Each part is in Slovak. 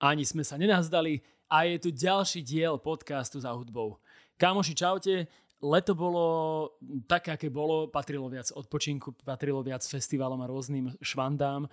Ani sme sa nenazdali a je tu ďalší diel podcastu za hudbou. Kamoši, čaute. Leto bolo také, aké bolo, patrilo viac odpočinku, patrilo viac festivalom a rôznym švandám.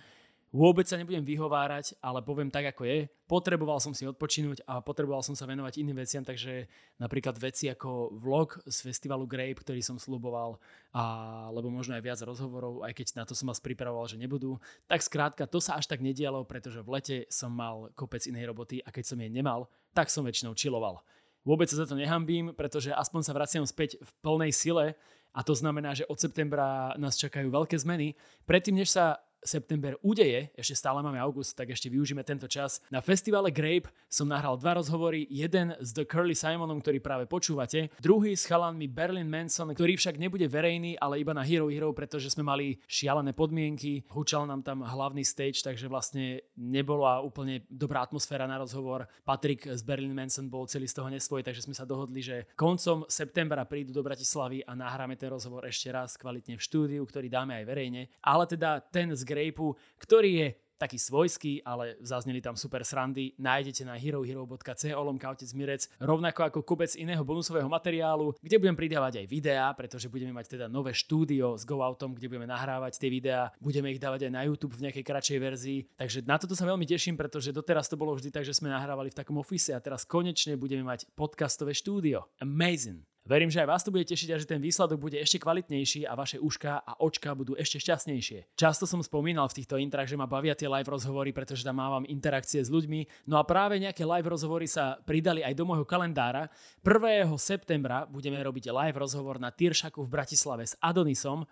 Vôbec sa nebudem vyhovárať, ale poviem tak, ako je. Potreboval som si odpočinúť a potreboval som sa venovať iným veciam, takže napríklad veci ako vlog z festivalu Grape, ktorý som sluboval, a, lebo možno aj viac rozhovorov, aj keď na to som vás pripravoval, že nebudú. Tak skrátka, to sa až tak nedialo, pretože v lete som mal kopec inej roboty a keď som jej nemal, tak som väčšinou čiloval. Vôbec sa za to nehambím, pretože aspoň sa vraciam späť v plnej sile a to znamená, že od septembra nás čakajú veľké zmeny. Predtým, než sa september udeje, ešte stále máme august, tak ešte využíme tento čas. Na festivale Grape som nahral dva rozhovory, jeden s The Curly Simonom, ktorý práve počúvate, druhý s chalanmi Berlin Manson, ktorý však nebude verejný, ale iba na Hero Hero, pretože sme mali šialené podmienky, hučal nám tam hlavný stage, takže vlastne nebola úplne dobrá atmosféra na rozhovor. Patrick z Berlin Manson bol celý z toho nesvoj, takže sme sa dohodli, že koncom septembra prídu do Bratislavy a nahráme ten rozhovor ešte raz kvalitne v štúdiu, ktorý dáme aj verejne. Ale teda ten z Grapeu, ktorý je taký svojský, ale zazneli tam super srandy, nájdete na herohero.co lomka otec Mirec, rovnako ako kobec iného bonusového materiálu, kde budem pridávať aj videá, pretože budeme mať teda nové štúdio s GoOutom, kde budeme nahrávať tie videá, budeme ich dávať aj na YouTube v nejakej kratšej verzii, takže na toto sa veľmi teším, pretože doteraz to bolo vždy tak, že sme nahrávali v takom ofise a teraz konečne budeme mať podcastové štúdio. Amazing! Verím, že aj vás to bude tešiť a že ten výsledok bude ešte kvalitnejší a vaše uška a očka budú ešte šťastnejšie. Často som spomínal v týchto intrách, že ma bavia tie live rozhovory, pretože tam mávam interakcie s ľuďmi. No a práve nejaké live rozhovory sa pridali aj do môjho kalendára. 1. septembra budeme robiť live rozhovor na Tyršaku v Bratislave s Adonisom.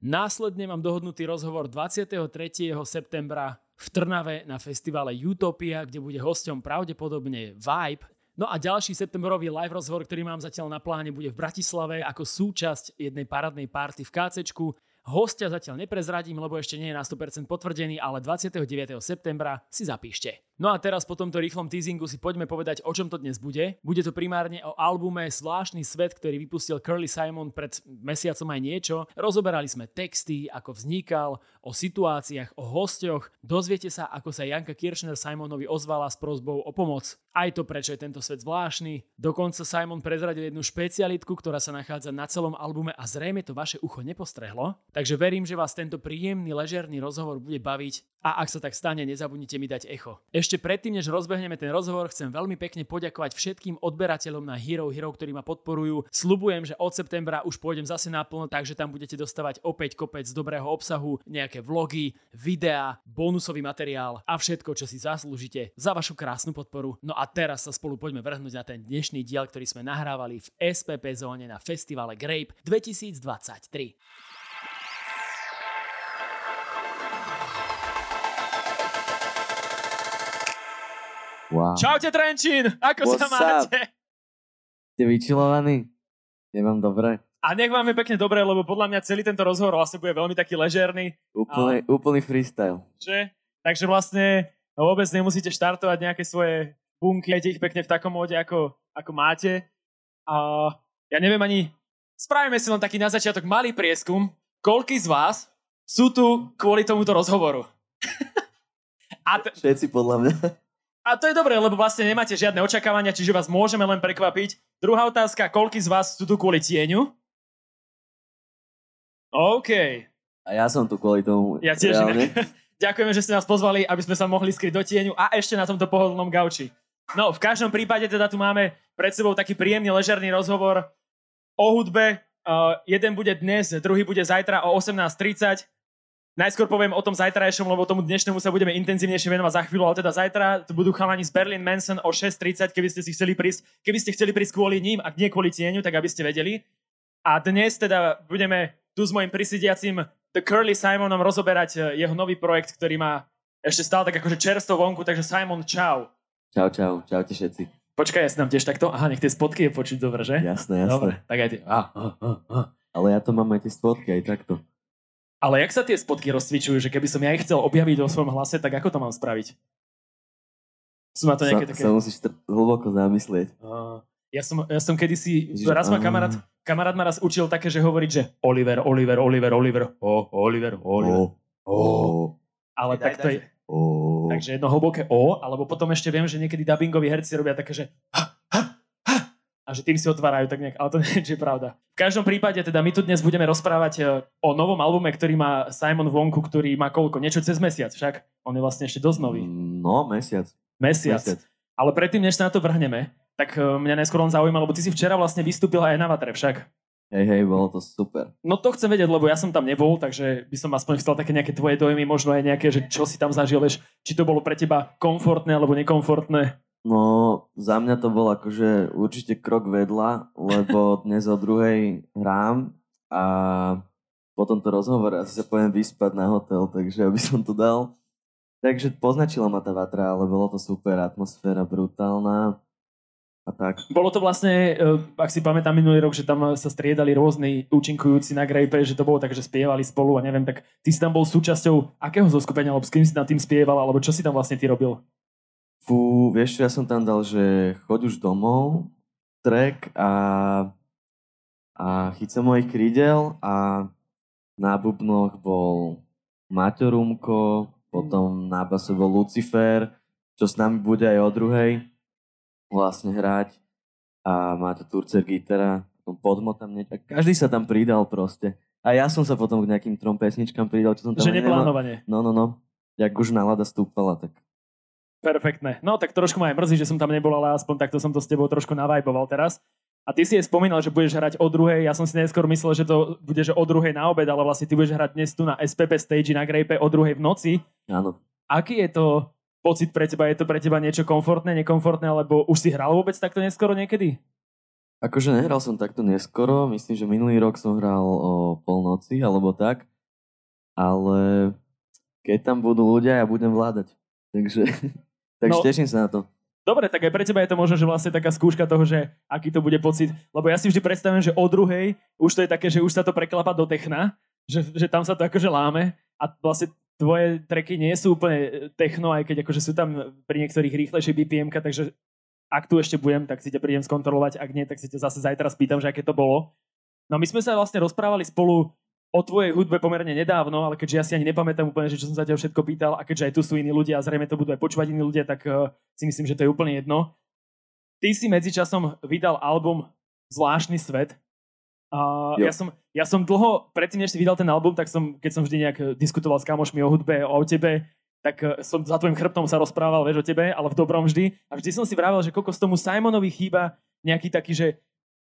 Následne mám dohodnutý rozhovor 23. septembra v Trnave na festivale Utopia, kde bude hosťom pravdepodobne Vibe, No a ďalší septembrový live rozhovor, ktorý mám zatiaľ na pláne, bude v Bratislave ako súčasť jednej parádnej party v KCčku. Hostia zatiaľ neprezradím, lebo ešte nie je na 100% potvrdený, ale 29. septembra si zapíšte. No a teraz po tomto rýchlom teasingu si poďme povedať, o čom to dnes bude. Bude to primárne o albume Zvláštny svet, ktorý vypustil Curly Simon pred mesiacom aj niečo. Rozoberali sme texty, ako vznikal, o situáciách, o hostoch. Dozviete sa, ako sa Janka Kirchner Simonovi ozvala s prozbou o pomoc. Aj to, prečo je tento svet zvláštny. Dokonca Simon prezradil jednu špecialitku, ktorá sa nachádza na celom albume a zrejme to vaše ucho nepostrehlo. Takže verím, že vás tento príjemný, ležerný rozhovor bude baviť a ak sa tak stane, nezabudnite mi dať echo. Ešte predtým, než rozbehneme ten rozhovor, chcem veľmi pekne poďakovať všetkým odberateľom na Hero Hero, ktorí ma podporujú. Slubujem, že od septembra už pôjdem zase naplno, takže tam budete dostávať opäť kopec dobrého obsahu, nejaké vlogy, videá, bonusový materiál a všetko, čo si zaslúžite za vašu krásnu podporu. No a teraz sa spolu poďme vrhnúť na ten dnešný diel, ktorý sme nahrávali v SPP zóne na festivale Grape 2023. Wow. Čaute Trenčín, ako What's sa máte? Ste vyčilovaní? Je vám dobre? A nech vám je pekne dobre, lebo podľa mňa celý tento rozhovor vlastne bude veľmi taký ležerný. Úplný, úplný freestyle. Že? Takže vlastne vôbec nemusíte štartovať nejaké svoje bunky, dajte ich pekne v takom móde, ako, ako máte. A ja neviem ani, spravíme si len taký na začiatok malý prieskum, koľký z vás sú tu kvôli tomuto rozhovoru. A, t- Všetci podľa mňa. a to je dobré, lebo vlastne nemáte žiadne očakávania, čiže vás môžeme len prekvapiť. Druhá otázka, koľký z vás sú tu kvôli tieňu? OK. A ja som tu kvôli tomu. Ja tiež. Ďakujeme, že ste nás pozvali, aby sme sa mohli skryť do tieňu a ešte na tomto pohodlnom gauči. No, v každom prípade teda tu máme pred sebou taký príjemný ležerný rozhovor o hudbe. Uh, jeden bude dnes, druhý bude zajtra o 18.30. Najskôr poviem o tom zajtrajšom, lebo tomu dnešnému sa budeme intenzívnejšie venovať za chvíľu, ale teda zajtra tu budú chalani z Berlin Manson o 6.30, keby ste si chceli prísť, keby ste chceli prísť kvôli ním, ak nie kvôli tieňu, tak aby ste vedeli. A dnes teda budeme tu s mojim prisidiacim The Curly Simonom rozoberať eh, jeho nový projekt, ktorý má ešte stále tak akože čerstvo vonku, takže Simon, čau. Čau, čau. Čaute všetci. Počkaj, ja si tam tiež takto, aha, nech tie spotky je počuť dobre, že? Jasné, jasné. Dobre, tak aj ty. Ah, ah, ah, ah. Ale ja to mám aj tie spotky aj takto. Ale jak sa tie spotky rozcvičujú, že keby som ja ich chcel objaviť vo svojom hlase, tak ako to mám spraviť? Sú na to nejaké sa, také... sa musíš tr- hlboko zamyslieť. Uh, ja, som, ja som kedysi, Ježiš, raz ma kamarát, kamarát ma raz učil také, že hovoriť, že Oliver, Oliver, Oliver, Oliver, oh, Oliver, Oliver. Oh, Oh. oh, Ale Daj, tak to daj. je... oh. Takže jedno hlboké O, alebo potom ešte viem, že niekedy dubbingoví herci robia také, že ha, ha, ha, a že tým si otvárajú tak nejak, ale to nie je pravda. V každom prípade teda my tu dnes budeme rozprávať e, o novom albume, ktorý má Simon vonku, ktorý má koľko? Niečo cez mesiac však. On je vlastne ešte dosť nový. No, mesiac. Mesiac. mesiac. Ale predtým, než sa na to vrhneme, tak e, mňa najskôr len zaujíma, lebo ty si včera vlastne vystúpil aj na Vatre však. Hej, hej, bolo to super. No to chcem vedieť, lebo ja som tam nebol, takže by som aspoň chcel také nejaké tvoje dojmy, možno aj nejaké, že čo si tam zažil, vieš, či to bolo pre teba komfortné alebo nekomfortné. No, za mňa to bol akože určite krok vedľa, lebo dnes o druhej hrám a po tomto rozhovore asi sa poviem vyspať na hotel, takže aby som to dal. Takže poznačila ma tá vatra, ale bolo to super, atmosféra brutálna a tak. Bolo to vlastne, eh, ak si pamätám minulý rok, že tam sa striedali rôzni účinkujúci na Grape, že to bolo tak, že spievali spolu a neviem, tak ty si tam bol súčasťou akého zoskupenia, alebo s kým si tam tým spieval, alebo čo si tam vlastne ty robil? Fú, vieš ja som tam dal, že choď už domov, track a, a chyca mojich krídel a na bubnoch bol Maťo Rumko, potom na base bol Lucifer, čo s nami bude aj o druhej vlastne hrať a Maťo Turcer gitara, potom Podmo tam nie, tak každý sa tam pridal proste. A ja som sa potom k nejakým trom pesničkám pridal, čo som tam Že aj nemal. neplánovanie. No, no, no. Jak už nálada stúpala, tak Perfektné. No tak trošku ma aj mrzí, že som tam nebol, ale aspoň takto som to s tebou trošku navajboval teraz. A ty si je spomínal, že budeš hrať o druhej. Ja som si neskôr myslel, že to bude že o druhej na obed, ale vlastne ty budeš hrať dnes tu na SPP stage na Grape o druhej v noci. áno. Aký je to pocit pre teba? Je to pre teba niečo komfortné, nekomfortné, alebo už si hral vôbec takto neskoro niekedy? Akože nehral som takto neskoro, myslím, že minulý rok som hral o polnoci alebo tak, ale keď tam budú ľudia, ja budem vládať. Takže, takže No. teším sa na to. Dobre, tak aj pre teba je to možno, že vlastne taká skúška toho, že aký to bude pocit. Lebo ja si vždy predstavím, že o druhej už to je také, že už sa to preklapa do techna, že, že tam sa to akože láme a vlastne tvoje treky nie sú úplne techno, aj keď akože sú tam pri niektorých rýchlejšie BPM, takže ak tu ešte budem, tak si ťa prídem skontrolovať, ak nie, tak si ťa zase zajtra spýtam, že aké to bolo. No my sme sa vlastne rozprávali spolu o tvojej hudbe pomerne nedávno, ale keďže ja si ani nepamätám úplne, že čo som sa ťa všetko pýtal a keďže aj tu sú iní ľudia a zrejme to budú aj počúvať iní ľudia, tak uh, si myslím, že to je úplne jedno. Ty si medzičasom vydal album Zvláštny svet. A Jo. ja, som, ja som dlho, predtým než si vydal ten album, tak som, keď som vždy nejak eh, diskutoval s kamošmi o hudbe, o tebe, tak eh, som za tvojim chrbtom sa rozprával, vieš, o tebe, ale v dobrom vždy. A vždy som si vravel, že kokos tomu Simonovi chýba nejaký taký, že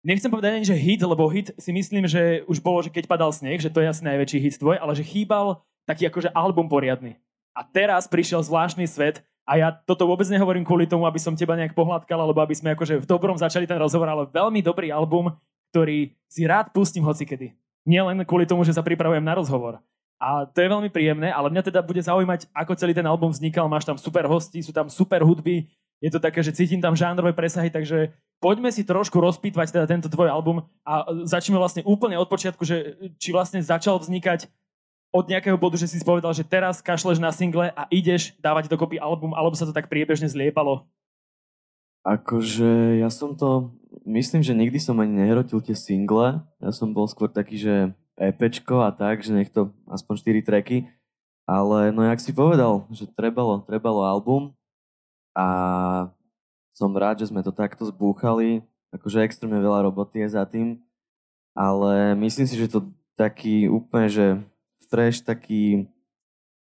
nechcem povedať ani, že hit, lebo hit si myslím, že už bolo, že keď padal sneh, že to je asi najväčší hit tvoj, ale že chýbal taký akože album poriadny. A teraz prišiel zvláštny svet a ja toto vôbec nehovorím kvôli tomu, aby som teba nejak pohľadkal, alebo aby sme akože v dobrom začali ten rozhovor, ale veľmi dobrý album, ktorý si rád pustím hocikedy. Nie len kvôli tomu, že sa pripravujem na rozhovor. A to je veľmi príjemné, ale mňa teda bude zaujímať, ako celý ten album vznikal. Máš tam super hosti, sú tam super hudby, je to také, že cítim tam žánrové presahy, takže poďme si trošku rozpýtvať teda tento tvoj album a začneme vlastne úplne od počiatku, že či vlastne začal vznikať od nejakého bodu, že si povedal, že teraz kašleš na single a ideš dávať dokopy album, alebo sa to tak priebežne zliepalo. Akože ja som to, myslím, že nikdy som ani nehrotil tie single. Ja som bol skôr taký, že EPčko a tak, že nech to aspoň 4 tracky. Ale no jak si povedal, že trebalo, trebalo album a som rád, že sme to takto zbúchali. Akože extrémne veľa roboty je za tým. Ale myslím si, že to taký úplne, že fresh, taký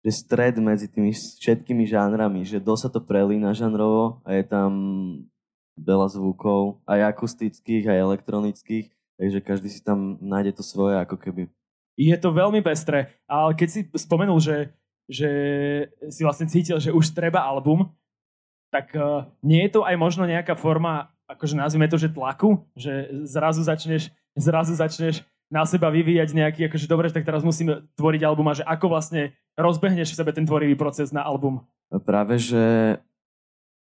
že stred medzi tými všetkými žánrami, že dosť sa to prelína žánrovo a je tam veľa zvukov, aj akustických, aj elektronických, takže každý si tam nájde to svoje ako keby. Je to veľmi pestré, ale keď si spomenul, že, že si vlastne cítil, že už treba album, tak uh, nie je to aj možno nejaká forma, akože nazvime to, že tlaku, že zrazu začneš, zrazu začneš na seba vyvíjať nejaký, akože dobre, tak teraz musím tvoriť album a že ako vlastne rozbehneš v sebe ten tvorivý proces na album. Práve, že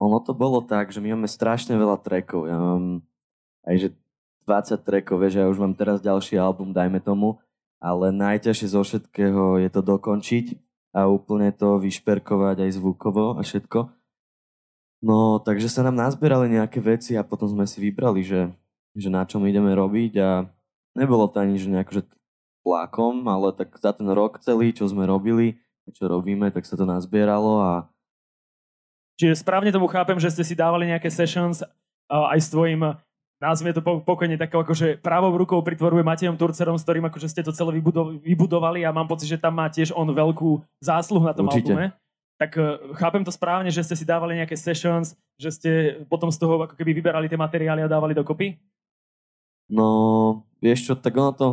ono to bolo tak, že my máme strašne veľa trackov. Ja mám aj že 20 trackov, vieš, ja už mám teraz ďalší album, dajme tomu, ale najťažšie zo všetkého je to dokončiť a úplne to vyšperkovať aj zvukovo a všetko. No, takže sa nám nazbierali nejaké veci a potom sme si vybrali, že, že na čom ideme robiť a nebolo to ani, že nejako, že tlakom, ale tak za ten rok celý, čo sme robili, čo robíme, tak sa to nazbieralo a Čiže správne tomu chápem, že ste si dávali nejaké sessions aj s tvojim nazvime to pokojne takou akože pravou rukou pri tvorbe Matejom Turcerom, s ktorým akože ste to celé vybudovali a mám pocit, že tam má tiež on veľkú zásluhu na tom Určite. albume. Tak uh, chápem to správne, že ste si dávali nejaké sessions, že ste potom z toho ako keby vyberali tie materiály a dávali dokopy? No, vieš čo, tak ono to,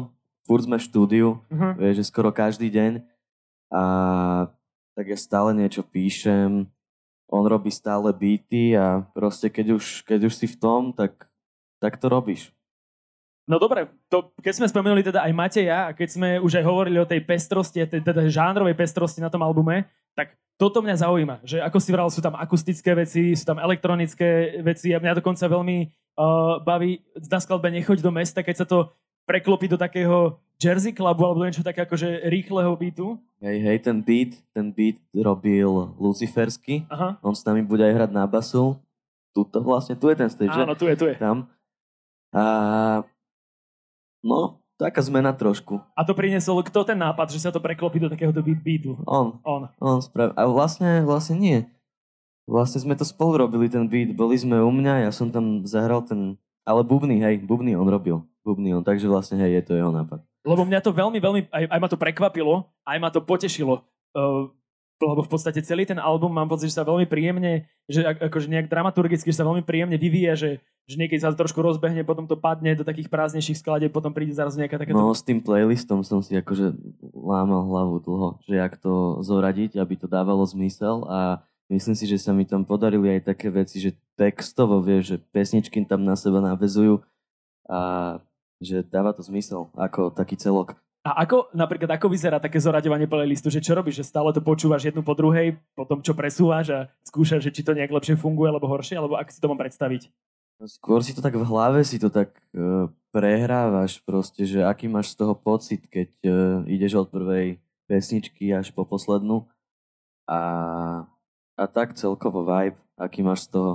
furt sme v štúdiu, uh-huh. vieš, že skoro každý deň a tak ja stále niečo píšem, on robí stále beaty a proste keď už, keď už si v tom, tak, tak to robíš. No dobre, to, keď sme spomenuli teda aj Mateja a keď sme už aj hovorili o tej pestrosti, teda žánrovej pestrosti na tom albume, tak toto mňa zaujíma, že ako si vral, sú tam akustické veci, sú tam elektronické veci a mňa dokonca veľmi uh, baví na skladbe Nechoď do mesta, keď sa to preklopí do takého Jersey Clubu alebo niečo také akože rýchleho beatu. Hej, hej, ten beat, ten beat robil Lucifersky. Aha. On s nami bude aj hrať na basu. Tuto vlastne, tu je ten stage. Áno, tu je, tu je. Tam. A no, taká zmena trošku. A to priniesol kto ten nápad, že sa to preklopí do takého beatu? On. On. On sprav... A vlastne, vlastne nie. Vlastne sme to spolu robili, ten beat. Boli sme u mňa, ja som tam zahral ten... Ale bubny, hej, bubny on robil bubny on, takže vlastne hej, je to jeho nápad. Lebo mňa to veľmi, veľmi, aj, aj ma to prekvapilo, aj ma to potešilo. Uh, lebo v podstate celý ten album mám pocit, že sa veľmi príjemne, že akože nejak dramaturgicky, že sa veľmi príjemne vyvíja, že, že niekedy sa to trošku rozbehne, potom to padne do takých prázdnejších skladieb, potom príde zaraz nejaká taká... No s tým playlistom som si akože lámal hlavu dlho, že jak to zoradiť, aby to dávalo zmysel a myslím si, že sa mi tam podarili aj také veci, že textovo, vieš, že pesničky tam na seba navezujú a že dáva to zmysel ako taký celok. A ako, napríklad, ako vyzerá také zoraďovanie playlistu? Že čo robíš? Že stále to počúvaš jednu po druhej, potom čo presúvaš a skúšaš, že či to nejak lepšie funguje alebo horšie, alebo ak si to mám predstaviť? No, skôr si to tak v hlave, si to tak uh, prehrávaš proste, že aký máš z toho pocit, keď uh, ideš od prvej pesničky až po poslednú a, a tak celkovo vibe, aký máš z toho.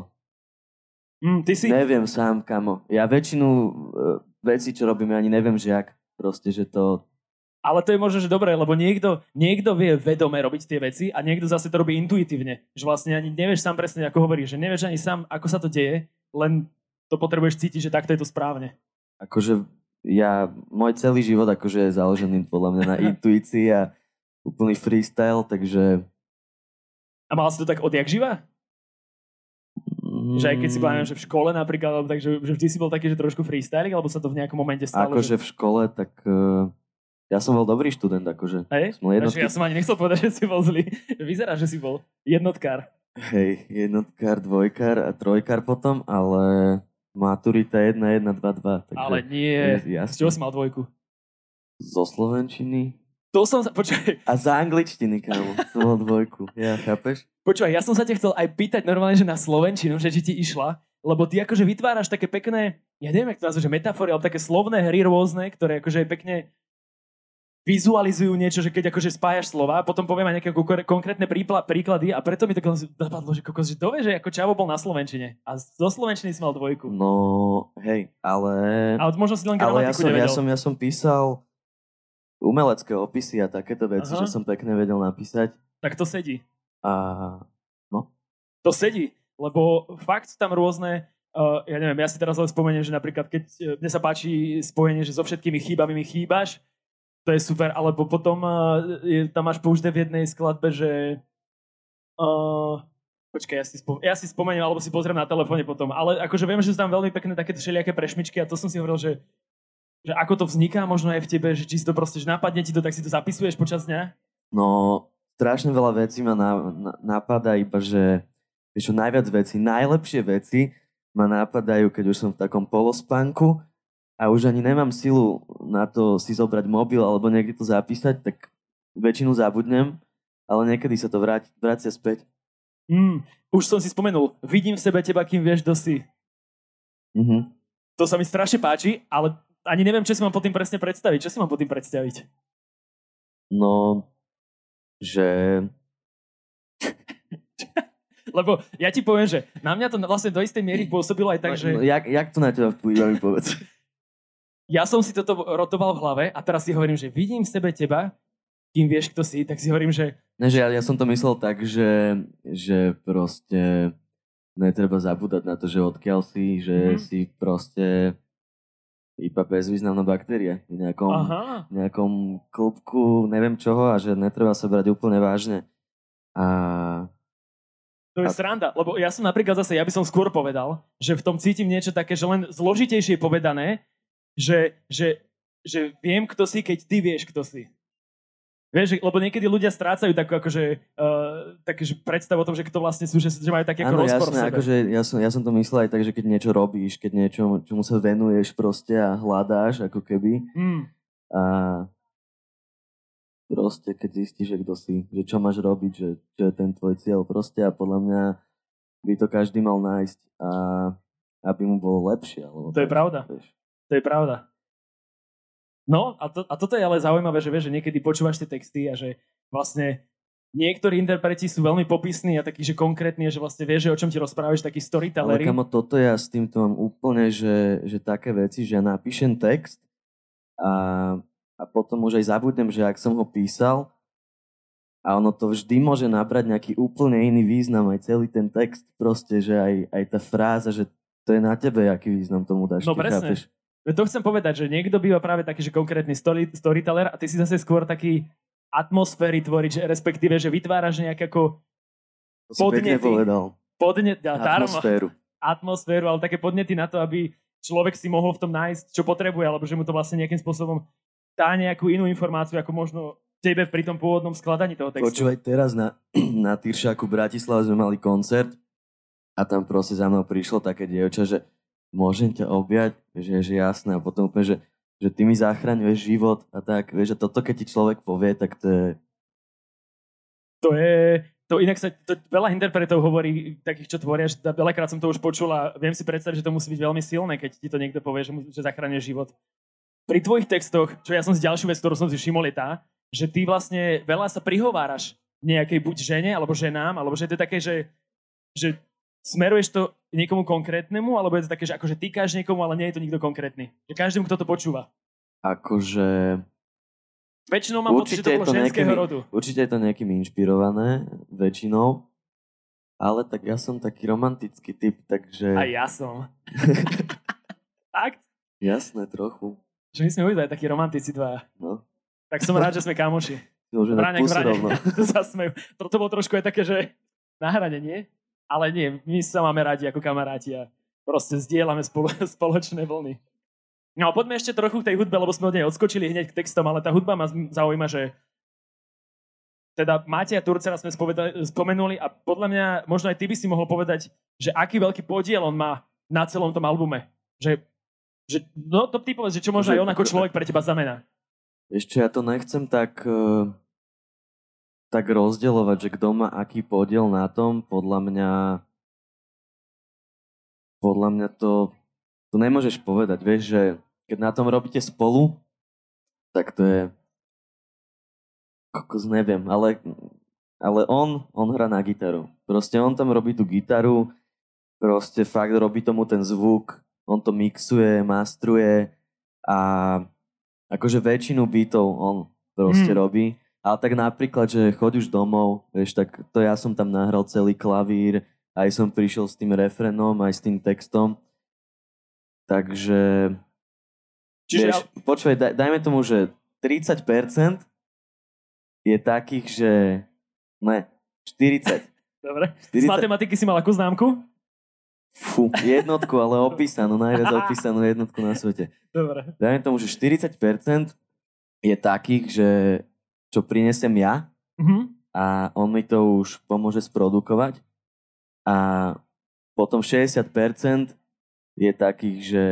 Mm, ty si... Neviem sám, kamo. Ja väčšinu uh, veci, čo robíme, ani neviem, že jak. Proste, že to... Ale to je možno, že dobré, lebo niekto, niekto vie vedome robiť tie veci a niekto zase to robí intuitívne. Že vlastne ani nevieš sám presne, ako hovoríš, že nevieš ani sám, ako sa to deje, len to potrebuješ cítiť, že takto je to správne. Akože ja, môj celý život akože je založený podľa mňa na intuícii a úplný freestyle, takže... A mal si to tak odjak živa? Mm. Že aj keď si poviem, že v škole napríklad, alebo tak, že, že vždy si bol taký, že trošku freestyling, alebo sa to v nejakom momente stalo? Akože že... v škole, tak uh, ja som bol dobrý študent, akože. Hej? Jednotky... Ja som ani nechcel povedať, že si bol zlý. Vyzerá, že si bol jednotkár. Hej, jednotkár, dvojkár a trojkár potom, ale maturita 1, 1, 2, 2. Takže ale nie. Z čoho si mal dvojku? Zo Slovenčiny. To som sa, počkaj. A za angličtiny, kámo, som mal dvojku. Ja, chápeš? Počúvaj, ja som sa ťa chcel aj pýtať normálne, že na Slovenčinu, že či ti išla, lebo ty akože vytváraš také pekné, ja neviem, ako to nazvať, že metafory, alebo také slovné hry rôzne, ktoré akože pekne vizualizujú niečo, že keď akože spájaš slova, potom poviem aj nejaké konkrétne príklady a preto mi to napadlo, že kokos, že to vie, že ako Čavo bol na Slovenčine a zo Slovenčiny si mal dvojku. No, hej, ale... Ale možno si len ale ja som, ja som, ja som písal umelecké opisy a takéto veci, Aha. že som pekne vedel napísať. Tak to sedí. A no. To sedí, lebo fakt tam rôzne, uh, ja neviem, ja si teraz len spomeniem, že napríklad keď uh, mne sa páči spojenie, že so všetkými chýbami mi chýbaš, to je super, alebo potom uh, je, tam máš použité v jednej skladbe, že uh, počkaj, ja si, spom- ja si spomeniem, alebo si pozriem na telefóne potom, ale akože viem, že sú tam veľmi pekné takéto všelijaké prešmičky a to som si hovoril, že že ako to vzniká možno aj v tebe, že či si to proste, že napadne ti to, tak si to zapisuješ počas dňa? No, strašne veľa vecí ma na, na, napadá iba, že vieš, najviac vecí, najlepšie veci ma napadajú, keď už som v takom polospánku a už ani nemám silu na to si zobrať mobil alebo niekde to zapísať, tak väčšinu zabudnem, ale niekedy sa to vráť, vrácia späť. Mm, už som si spomenul, vidím v sebe teba, kým vieš, kto si. Mm-hmm. To sa mi strašne páči, ale ani neviem, čo si mám pod tým presne predstaviť. Čo si mám pod tým predstaviť? No, že... Lebo ja ti poviem, že na mňa to vlastne do istej miery pôsobilo aj tak, no, že... No, jak, jak to na teba vplyva, mi povedz. Ja som si toto rotoval v hlave a teraz si hovorím, že vidím v sebe teba, kým vieš, kto si, tak si hovorím, že... Ne, že ja, ja som to myslel tak, že, že proste netreba zabúdať na to, že odkiaľ si, že mm-hmm. si proste iba bezvýznamná baktéria v nejakom, Aha. nejakom klubku, neviem čoho a že netreba sa brať úplne vážne. A... To je a... sranda, lebo ja som napríklad zase, ja by som skôr povedal, že v tom cítim niečo také, že len zložitejšie povedané, že, že, že viem, kto si, keď ty vieš, kto si. Vieš, lebo niekedy ľudia strácajú takú akože, uh, také, že predstavu o tom, že kto vlastne sú, že, že majú taký ako rozpor jasné, akože ja som, ja som to myslel aj tak, že keď niečo robíš, keď niečo, čomu sa venuješ proste a hľadáš, ako keby. Mm. A proste, keď zistíš, že kto si, že čo máš robiť, že čo je ten tvoj cieľ proste a podľa mňa by to každý mal nájsť a aby mu bolo lepšie. Alebo to je pravda. Vieš. To je pravda. No a, to, a toto je ale zaujímavé, že vieš, že niekedy počúvaš tie texty a že vlastne niektorí interpreti sú veľmi popisní a takí, že konkrétni, že vlastne vieš, že o čom ti rozprávaš, takí storytelleri. Ale kamo, toto ja s týmto mám úplne, že, že také veci, že ja napíšem text a, a potom už aj zabudnem, že ak som ho písal a ono to vždy môže nabrať nejaký úplne iný význam, aj celý ten text proste, že aj, aj tá fráza, že to je na tebe, aký význam tomu dáš. No presne. Chápeš? To chcem povedať, že niekto býva práve taký, že konkrétny story, storyteller a ty si zase skôr taký atmosféry tvoriť, že respektíve, že vytváraš nejaké ako podnety. Podnet, atmosféru. atmosféru, ale také podnety na to, aby človek si mohol v tom nájsť, čo potrebuje, alebo že mu to vlastne nejakým spôsobom dá nejakú inú informáciu, ako možno tebe pri tom pôvodnom skladaní toho textu. Počúvaj, teraz na, na Tyršáku Bratislave sme mali koncert a tam proste za mnou prišlo také dievča, že môžem ťa objať, že, že jasné. A potom úplne, že, že ty mi zachraňuješ život a tak, vieš, že toto keď ti človek povie, tak to je... To je, to inak sa, to veľa interpretov hovorí, takých, čo tvoria, že veľakrát som to už počul a viem si predstaviť, že to musí byť veľmi silné, keď ti to niekto povie, že, mu, že zachráňuje život. Pri tvojich textoch, čo ja som si ďalšiu vec, ktorú som si všimol, je tá, že ty vlastne veľa sa prihováraš nejakej buď žene, alebo ženám, alebo že to je také, že, že smeruješ to niekomu konkrétnemu, alebo je to také, že akože týkáš niekomu, ale nie je to nikto konkrétny? Že každému, kto to počúva. Akože... Väčšinou mám pocit, že to bolo ženského nejakými, rodu. Určite je to nejakým inšpirované, väčšinou. Ale tak ja som taký romantický typ, takže... A ja som. Fakt? Jasné, trochu. Že my sme obidva takí romantici dva. No. Tak som rád, že sme kamoši. Môžeme Vráňak, vráňak. to sa smejú. Bolo trošku aj také, že na hrane, nie? Ale nie, my sa máme radi ako kamaráti a proste zdieľame spolo, spoločné vlny. No a poďme ešte trochu k tej hudbe, lebo sme od nej odskočili hneď k textom, ale tá hudba ma zaujíma, že teda Mátia Turcera sme spomenuli a podľa mňa možno aj ty by si mohol povedať, že aký veľký podiel on má na celom tom albume. Že, že no to ty povedz, že čo možno aj on ako človek pre teba znamená. Ešte ja to nechcem tak uh tak rozdeľovať, že kto má aký podiel na tom, podľa mňa podľa mňa to, to nemôžeš povedať, vieš, že keď na tom robíte spolu, tak to je kokos neviem, ale, ale on, on hrá na gitaru. Proste on tam robí tú gitaru, proste fakt robí tomu ten zvuk, on to mixuje, mastruje a akože väčšinu beatov on proste mm. robí ale tak napríklad, že choď už domov, vieš, tak to ja som tam nahral celý klavír, aj som prišiel s tým refrenom, aj s tým textom. Takže... Čiže vieš, počúvaj, daj, dajme tomu, že 30% je takých, že... Ne, 40. Dobre. 40... Z matematiky si mal akú známku? Fú, jednotku, ale opísanú, najviac opísanú jednotku na svete. Dobre. Dajme tomu, že 40% je takých, že čo prinesem ja mm-hmm. a on mi to už pomôže sprodukovať. A potom 60% je takých, že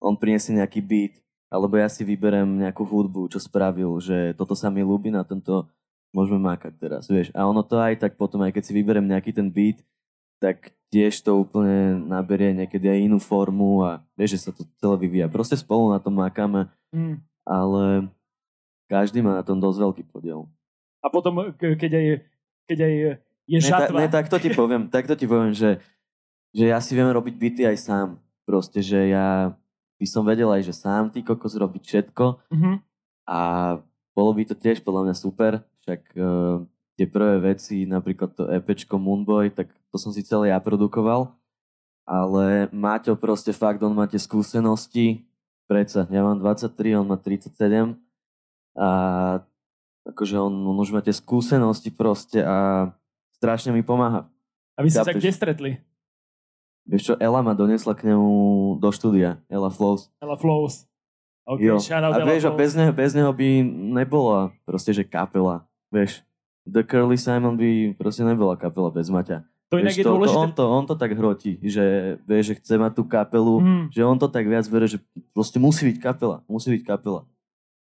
on prinesie nejaký beat, alebo ja si vyberem nejakú hudbu, čo spravil, že toto sa mi ľúbi, na tento môžeme mákať teraz, vieš. A ono to aj tak potom, aj keď si vyberem nejaký ten beat, tak tiež to úplne naberie niekedy aj inú formu a vieš, že sa to celé vyvíja. Proste spolu na tom mákame, mm. ale každý má na tom dosť veľký podiel. A potom, keď aj, keď aj je žatva... Ne, ta, ne takto ti poviem, takto ti poviem, že, že ja si viem robiť byty aj sám. Proste, že ja by som vedel aj, že sám ty kokos robiť všetko mm-hmm. a bolo by to tiež podľa mňa super, však uh, tie prvé veci, napríklad to EPčko Moonboy, tak to som si celé ja produkoval, ale Maťo proste fakt, on má tie skúsenosti, predsa, ja mám 23, on má 37 a akože on, on už má tie skúsenosti proste a strašne mi pomáha. A vy ste sa kde stretli? Vieš čo, Ela ma donesla k nemu do štúdia. Ela Flows. Ela Flows. Okay, jo. A vieš, a bez neho, bez neho by nebola proste, že kapela. Vieš, The Curly Simon by proste nebola kapela bez Maťa. To inak vieš, je to, dôležité. To, on, to, on to tak hrotí, že vieš, že chce mať tú kapelu, mm. že on to tak viac verí, že proste musí byť kapela. Musí byť kapela.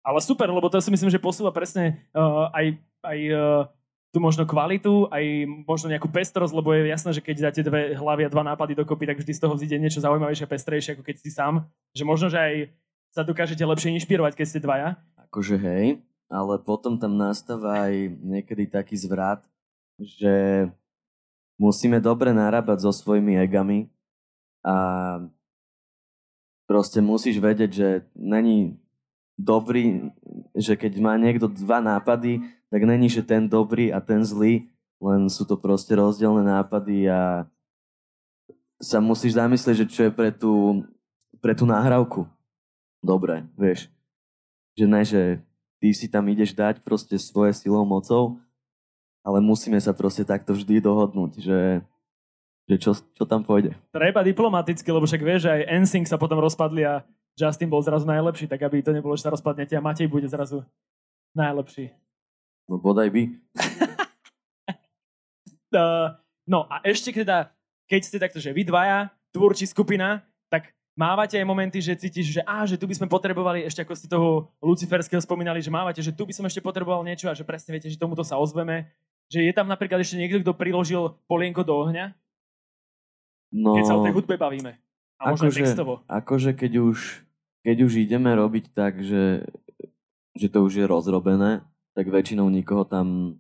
Ale super, lebo to si myslím, že posúva presne uh, aj, aj uh, tú možno kvalitu, aj možno nejakú pestrosť, lebo je jasné, že keď dáte dve hlavy a dva nápady dokopy, tak vždy z toho vzíde niečo zaujímavejšie pestrejšie, ako keď si sám. Že možno, že aj sa dokážete lepšie inšpirovať, keď ste dvaja. Akože hej, ale potom tam nastáva aj niekedy taký zvrat, že musíme dobre narábať so svojimi egami a proste musíš vedieť, že není dobrý, že keď má niekto dva nápady, tak není, že ten dobrý a ten zlý, len sú to proste rozdielne nápady a sa musíš zamyslieť, že čo je pre tú, pre tú náhrávku dobré, vieš. Že ne, že ty si tam ideš dať proste svoje silou, mocou, ale musíme sa proste takto vždy dohodnúť, že, že čo, čo tam pôjde. Treba diplomaticky, lebo však vieš, že aj NSYNC sa potom rozpadli a Justin bol zrazu najlepší, tak aby to nebolo, že sa rozpadnete a Matej bude zrazu najlepší. No bodaj by. no a ešte teda, keď ste takto, že vy dvaja, tvorčí skupina, tak mávate aj momenty, že cítiš, že á, že tu by sme potrebovali, ešte ako ste toho Luciferského spomínali, že mávate, že tu by som ešte potreboval niečo a že presne viete, že tomuto sa ozveme. Že je tam napríklad ešte niekto, kto priložil polienko do ohňa? No, keď sa o tej hudbe bavíme. A možno akože, textovo. Akože keď už, keď už ideme robiť tak, že, že to už je rozrobené, tak väčšinou nikoho tam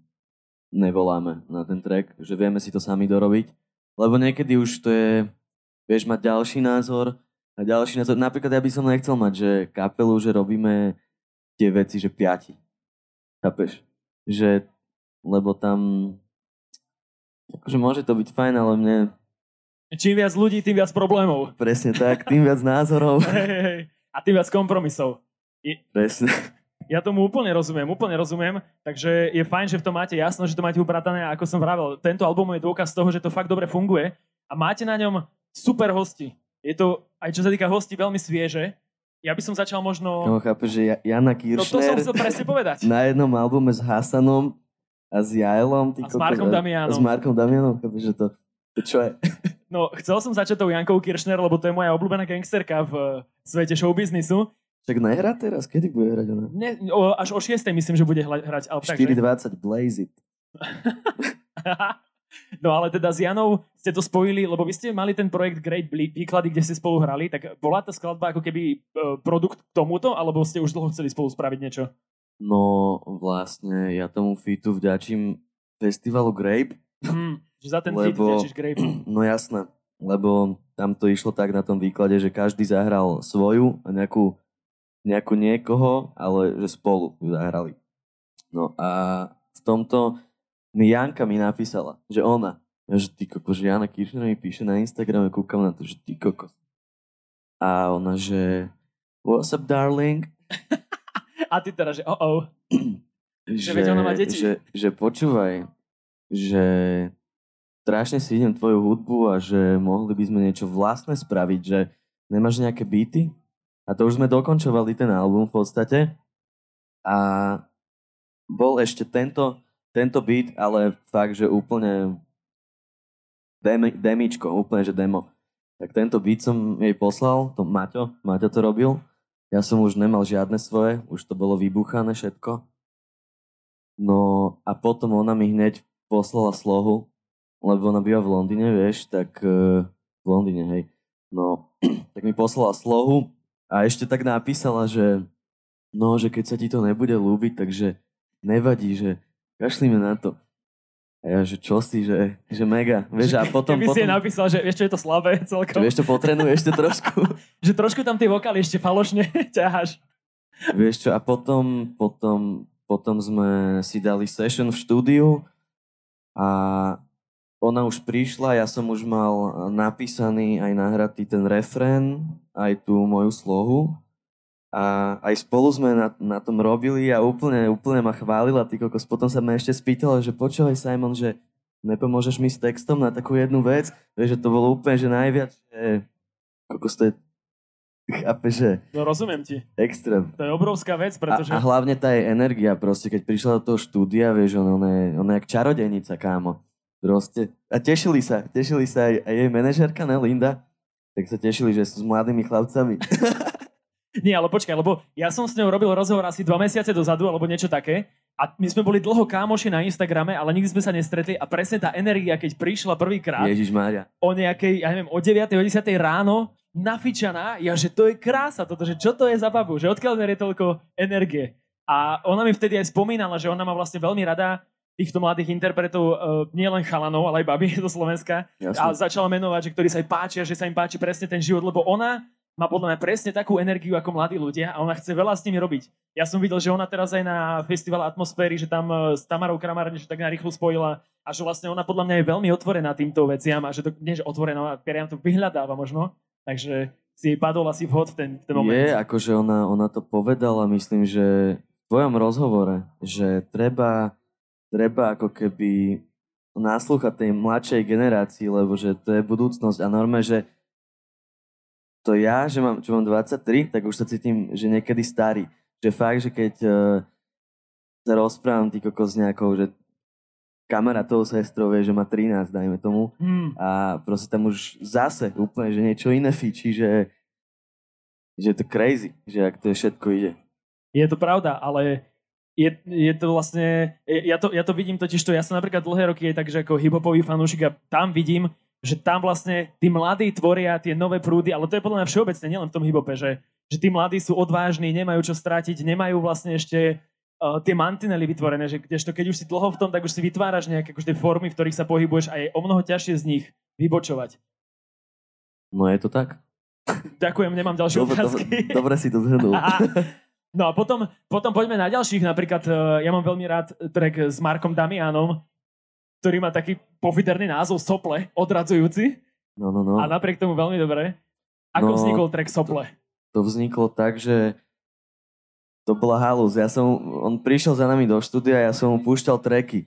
nevoláme na ten track, že vieme si to sami dorobiť. Lebo niekedy už to je, vieš mať ďalší názor a ďalší názor. Napríklad ja by som nechcel mať, že kapelu, že robíme tie veci, že piati. Chápeš? Že, lebo tam, akože môže to byť fajn, ale mne... Čím viac ľudí, tým viac problémov. Presne tak, tým viac názorov. Hey, hey. A tým viac kompromisov. I... Presne. Ja tomu úplne rozumiem, úplne rozumiem, takže je fajn, že v tom máte jasno, že to máte upratané a ako som vravel, tento album je dôkaz toho, že to fakt dobre funguje a máte na ňom super hosti. Je to, aj čo sa týka hostí, veľmi svieže. Ja by som začal možno... No chápeš, že Jana Kiršner... No to som chcel presne povedať. Na jednom albume s Hasanom a s Jailom. Ty a s Markom Damianom. A s Markom Damianom, chápeš, že to, to čo je? No, chcel som začať tou Jankou Kiršner, lebo to je moja obľúbená gangsterka v svete showbiznisu. Však nehrá teraz? Kedy bude hrať ona? Ne, o, až o 6. myslím, že bude hrať. 4.20, Blaze it. no ale teda s Janou ste to spojili, lebo vy ste mali ten projekt Great Výklady, kde ste spolu hrali, tak bola tá skladba ako keby e, produkt k tomuto, alebo ste už dlho chceli spolu spraviť niečo? No vlastne ja tomu fitu vďačím festivalu Grape. Mm, že za ten lebo, Grape. No jasné, lebo tam to išlo tak na tom výklade, že každý zahral svoju a nejakú nejakú niekoho, ale že spolu ju zahrali. No a v tomto mi Janka mi napísala, že ona, že ty kokos, že Jana Kirchner mi píše na Instagrame, kúkam na to, že ty kokos. A ona, že what's up darling? a ty teda, že oh oh. že, že, ona má deti. Že, že počúvaj, že strašne si idem tvoju hudbu a že mohli by sme niečo vlastné spraviť, že nemáš nejaké beaty? A to už sme dokončovali ten album v podstate. A bol ešte tento, tento beat, ale fakt, že úplne demi, demičko, úplne, že demo. Tak tento beat som jej poslal, to Maťo, Maťo to robil. Ja som už nemal žiadne svoje, už to bolo vybuchané všetko. No a potom ona mi hneď poslala slohu, lebo ona býva v Londýne, vieš, tak uh, v Londýne, hej. No, tak mi poslala slohu a ešte tak napísala, že no, že keď sa ti to nebude ľúbiť, takže nevadí, že kašlíme na to. A ja, že čo si, že, že mega. Vieš, a potom, Keby potom... si napísal, že ešte je to slabé celkom. Že vieš, to potrenuje ešte trošku. že trošku tam tie vokály ešte falošne ťaháš. Vieš čo, a potom, potom potom sme si dali session v štúdiu a ona už prišla, ja som už mal napísaný aj nahratý ten refrén, aj tú moju slohu. A aj spolu sme na, na tom robili a úplne, úplne ma chválila, ty kokos. Potom sa ma ešte spýtala, že počúvaj Simon, že nepomôžeš mi s textom na takú jednu vec. Vieš, že to bolo úplne, že najviac, že kokos to je Chápe, že... No rozumiem ti. Extrém. To je obrovská vec, pretože... A, a hlavne tá jej energia proste, keď prišla do toho štúdia, vieš, ona, ona, je, ona je jak čarodejnica, kámo. Proste. A tešili sa, tešili sa aj, aj jej manažerka, ne, Linda? Tak sa tešili, že sú s mladými chlapcami. Nie, ale počkaj, lebo ja som s ňou robil rozhovor asi dva mesiace dozadu, alebo niečo také. A my sme boli dlho kámoši na Instagrame, ale nikdy sme sa nestretli a presne tá energia, keď prišla prvýkrát. Ježiš Mária. O nejakej, ja neviem, o 9. o 10. ráno, nafičaná, ja, že to je krása toto, že čo to je za babu, že odkiaľ je toľko energie. A ona mi vtedy aj spomínala, že ona má vlastne veľmi rada týchto mladých interpretov, uh, nielen chalanov, ale aj babi do Slovenska. Jasne. A začala menovať, že ktorí sa jej páčia, že sa im páči presne ten život, lebo ona má podľa mňa presne takú energiu ako mladí ľudia a ona chce veľa s nimi robiť. Ja som videl, že ona teraz aj na festival atmosféry, že tam e, s Tamarou Kramárne, že tak na rýchlo spojila a že vlastne ona podľa mňa je veľmi otvorená týmto veciam a že to nie, že otvorená, priam to vyhľadáva možno. Takže si jej padol asi vhod v ten, v ten moment. Je, akože ona, ona to povedala, myslím, že v tvojom rozhovore, že treba, treba ako keby náslúchať tej mladšej generácii, lebo že to je budúcnosť a normálne, že to ja, že mám, čo mám 23, tak už sa cítim, že niekedy starý. Že fakt, že keď uh, sa rozprávam ty kokos nejakou, že kamarátou sestrou vie, že má 13, dajme tomu. Mm. A proste tam už zase úplne, že niečo iné fičí, že, že je to crazy, že ak to je všetko ide. Je to pravda, ale je, je to vlastne, ja to, ja to vidím totiž to, ja som napríklad dlhé roky je tak, že ako hiphopový fanúšik a tam vidím, že tam vlastne tí mladí tvoria tie nové prúdy, ale to je podľa mňa všeobecne, nielen v tom hibope, že, že tí mladí sú odvážni, nemajú čo strátiť, nemajú vlastne ešte uh, tie mantinely vytvorené, že kdežto keď už si dlho v tom, tak už si vytváraš nejaké akože, formy, v ktorých sa pohybuješ a je o mnoho ťažšie z nich vybočovať. No je to tak. Ďakujem, nemám ďalšie dobre, otázky. Dobre, dobre si to zhrnul. No a potom, potom poďme na ďalších, napríklad uh, ja mám veľmi rád track s Markom Damianom, ktorý má taký pofiderný názov Sople, odradzujúci. No, no, no. A napriek tomu veľmi dobré. Ako no, vznikol track Sople? To, to vzniklo tak, že to bola halus. Ja som, on prišiel za nami do štúdia ja som mu púšťal treky.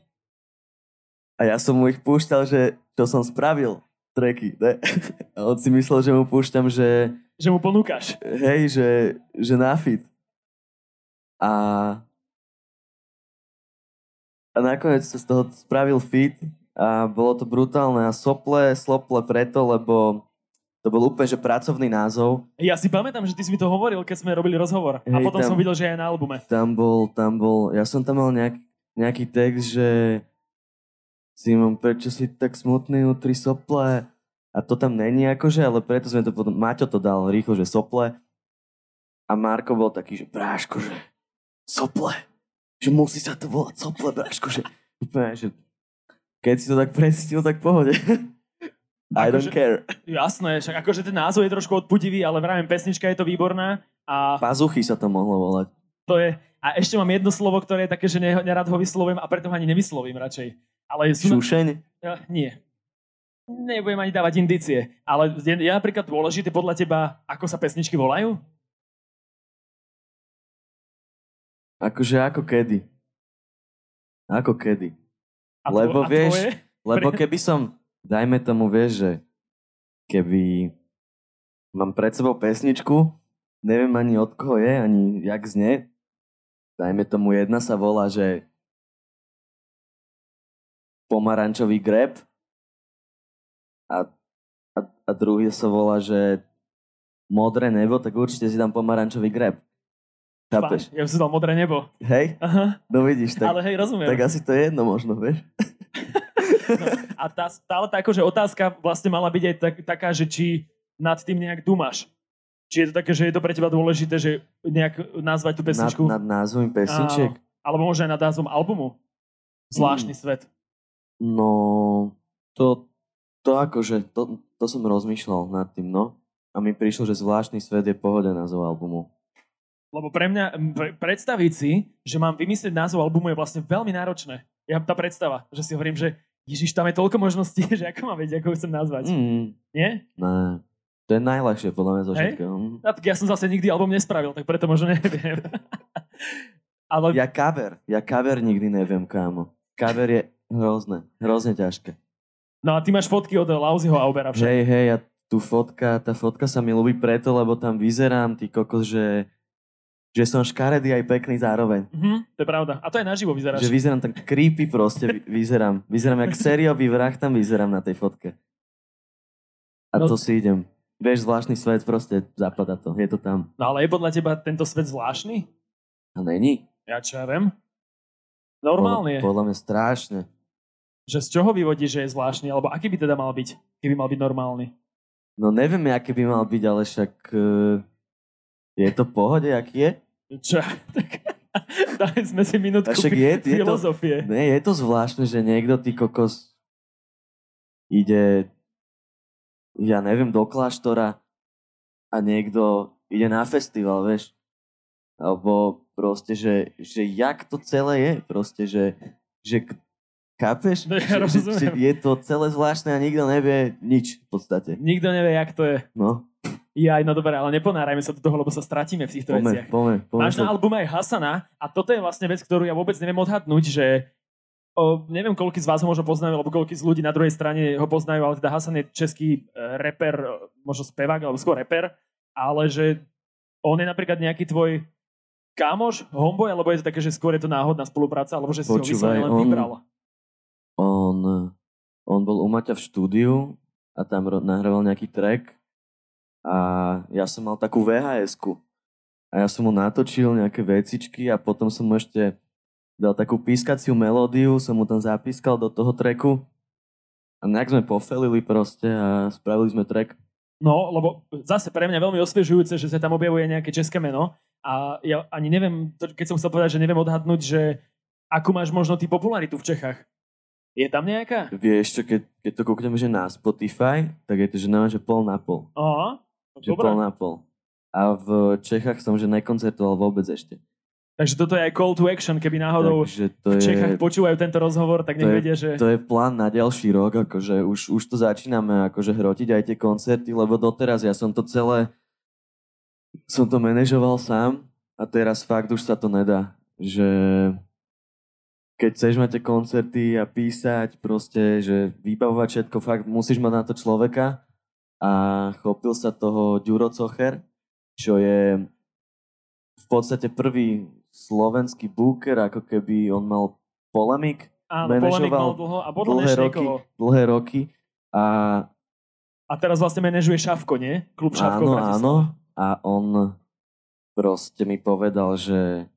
A ja som mu ich púšťal, že čo som spravil treky. Ne? A on si myslel, že mu púšťam, že... Že mu ponúkaš. Hej, že, že na fit. A a nakoniec sa z toho spravil fit a bolo to brutálne a sople, slople preto, lebo to bol úplne, že pracovný názov. Ja si pamätám, že ty si mi to hovoril, keď sme robili rozhovor. Hej, a potom tam, som videl, že aj na albume. Tam bol, tam bol, ja som tam mal nejak, nejaký text, že Simon, prečo si tak smutný utri sople? A to tam není akože, ale preto sme to potom, Maťo to dal rýchlo, že sople. A Marko bol taký, že práško, že sople že musí sa to volať sople, bráško, že úplne, že keď si to tak prestil, tak pohode. I don't akože, care. Jasné, však akože ten názov je trošku odpudivý, ale vravím, pesnička je to výborná. A... Pazuchy sa to mohlo volať. To je, a ešte mám jedno slovo, ktoré je také, že nerad ho vyslovujem a preto ho ani nevyslovím radšej. Ale sú... Šušeň? Ja, nie. Nebudem ani dávať indície. Ale je, je napríklad dôležité podľa teba, ako sa pesničky volajú? Akože ako kedy. Ako kedy. A to, lebo a vieš, tvoje? lebo keby som, dajme tomu, vieš, že keby mám pred sebou pesničku, neviem ani od koho je, ani jak znie, dajme tomu jedna sa volá, že pomarančový greb a, a, a druhý sa volá, že modré nebo, tak určite si dám pomarančový greb. Chápeš? Ja som dal modré nebo. Hej? Aha. No vidíš, tak, ale hej, rozumiem. tak asi to je jedno možno, vieš? no, a tá, stále tá akože otázka vlastne mala byť aj tak, taká, že či nad tým nejak dumáš. Či je to také, že je to pre teba dôležité, že nejak nazvať tú pesničku? Nad, nad názvom pesničiek? Áno. Alebo možno aj nad názvom albumu? Zvláštny hmm. svet. No, to, to akože, to, to som rozmýšľal nad tým, no. A mi prišlo, že zvláštny svet je pohoda názov albumu. Lebo pre mňa pre, predstaviť si, že mám vymyslieť názov albumu je vlastne veľmi náročné. Ja tá predstava, že si hovorím, že Ježiš, tam je toľko možností, že ako mám vedieť, ako ho chcem nazvať. Mm, Nie? ne. To je najľahšie podľa mňa zo všetkého. A tak ja som zase nikdy album nespravil, tak preto možno neviem. Ale Ja cover, ja cover nikdy neviem, kámo. Cover je hrozné, hrozne ťažké. No a ty máš fotky od Lauzyho Aubera však. Hej, hej, a tu fotka, tá fotka sa mi ľúbi preto, lebo tam vyzerám, ty kokos, že, že som škaredý aj pekný zároveň. Mhm, to je pravda. A to aj naživo vyzeráš. Že vyzerám tak creepy proste, vy- vyzerám. Vyzerám jak sériový vrah, tam vyzerám na tej fotke. A No- to si idem. Vieš, zvláštny svet, proste zapada to, je to tam. No ale je podľa teba tento svet zvláštny? A není? Ja čo ja viem. Normálne je. Podľa, podľa mňa strašne. Že z čoho vyvodíš, že je zvláštny? Alebo aký by teda mal byť, keby mal byť normálny? No neviem, aký by mal byť, ale však uh, je to v pohode, aký je? Čo? Dali sme si minútku však je, je to, filozofie. ne, je to zvláštne, že niekto, ty kokos, ide, ja neviem, do kláštora a niekto ide na festival, vieš. Alebo proste, že, že jak to celé je, proste, že, že chápeš? No ja že, že, že je to celé zvláštne a nikto nevie nič v podstate. Nikto nevie, jak to je. No, Ja, no dobré, ale neponárajme sa do toho, lebo sa stratíme v týchto veciach. poďme, poďme, poďme. Máš na albume aj Hasana a toto je vlastne vec, ktorú ja vôbec neviem odhadnúť, že o, neviem, koľko z vás ho možno poznajú, alebo koľko z ľudí na druhej strane ho poznajú, ale teda Hasan je český e, reper, e, možno spevák, alebo skôr reper, ale že on je napríklad nejaký tvoj kámoš, homeboy, alebo je to také, že skôr je to náhodná spolupráca, alebo že si ho Počúvaj, vyslovene len on- vybral. On, on bol u Maťa v štúdiu a tam nahrával nejaký track a ja som mal takú VHS-ku a ja som mu natočil nejaké vecičky a potom som mu ešte dal takú pískaciu melódiu, som mu tam zapískal do toho tracku a nejak sme pofelili proste a spravili sme track. No, lebo zase pre mňa veľmi osviežujúce, že sa tam objavuje nejaké české meno a ja ani neviem, keď som chcel povedať, že neviem odhadnúť, že akú máš možno ty popularitu v Čechách. Je tam nejaká? Vieš čo, keď, keď to kúkneme, že na Spotify, tak je to, že neviem, že pol na pol. Aha, Že dobre. pol na pol. A v Čechách som, že nekoncertoval vôbec ešte. Takže toto je aj call to action, keby náhodou Takže to v Čechách je, počúvajú tento rozhovor, tak nech vedia, že... to je plán na ďalší rok, akože už, už to začíname akože hrotiť aj tie koncerty, lebo doteraz ja som to celé, som to manažoval sám a teraz fakt už sa to nedá, že keď chceš mať tie koncerty a písať proste, že vybavovať všetko, fakt musíš mať na to človeka a chopil sa toho Ďuro Cocher, čo je v podstate prvý slovenský booker, ako keby on mal polemik Áno, polemik mal dlho a podľa dlhé roky, dlhé roky. A A teraz vlastne manažuje Šavko, nie? Klub Šavko áno, áno. A on proste mi povedal, že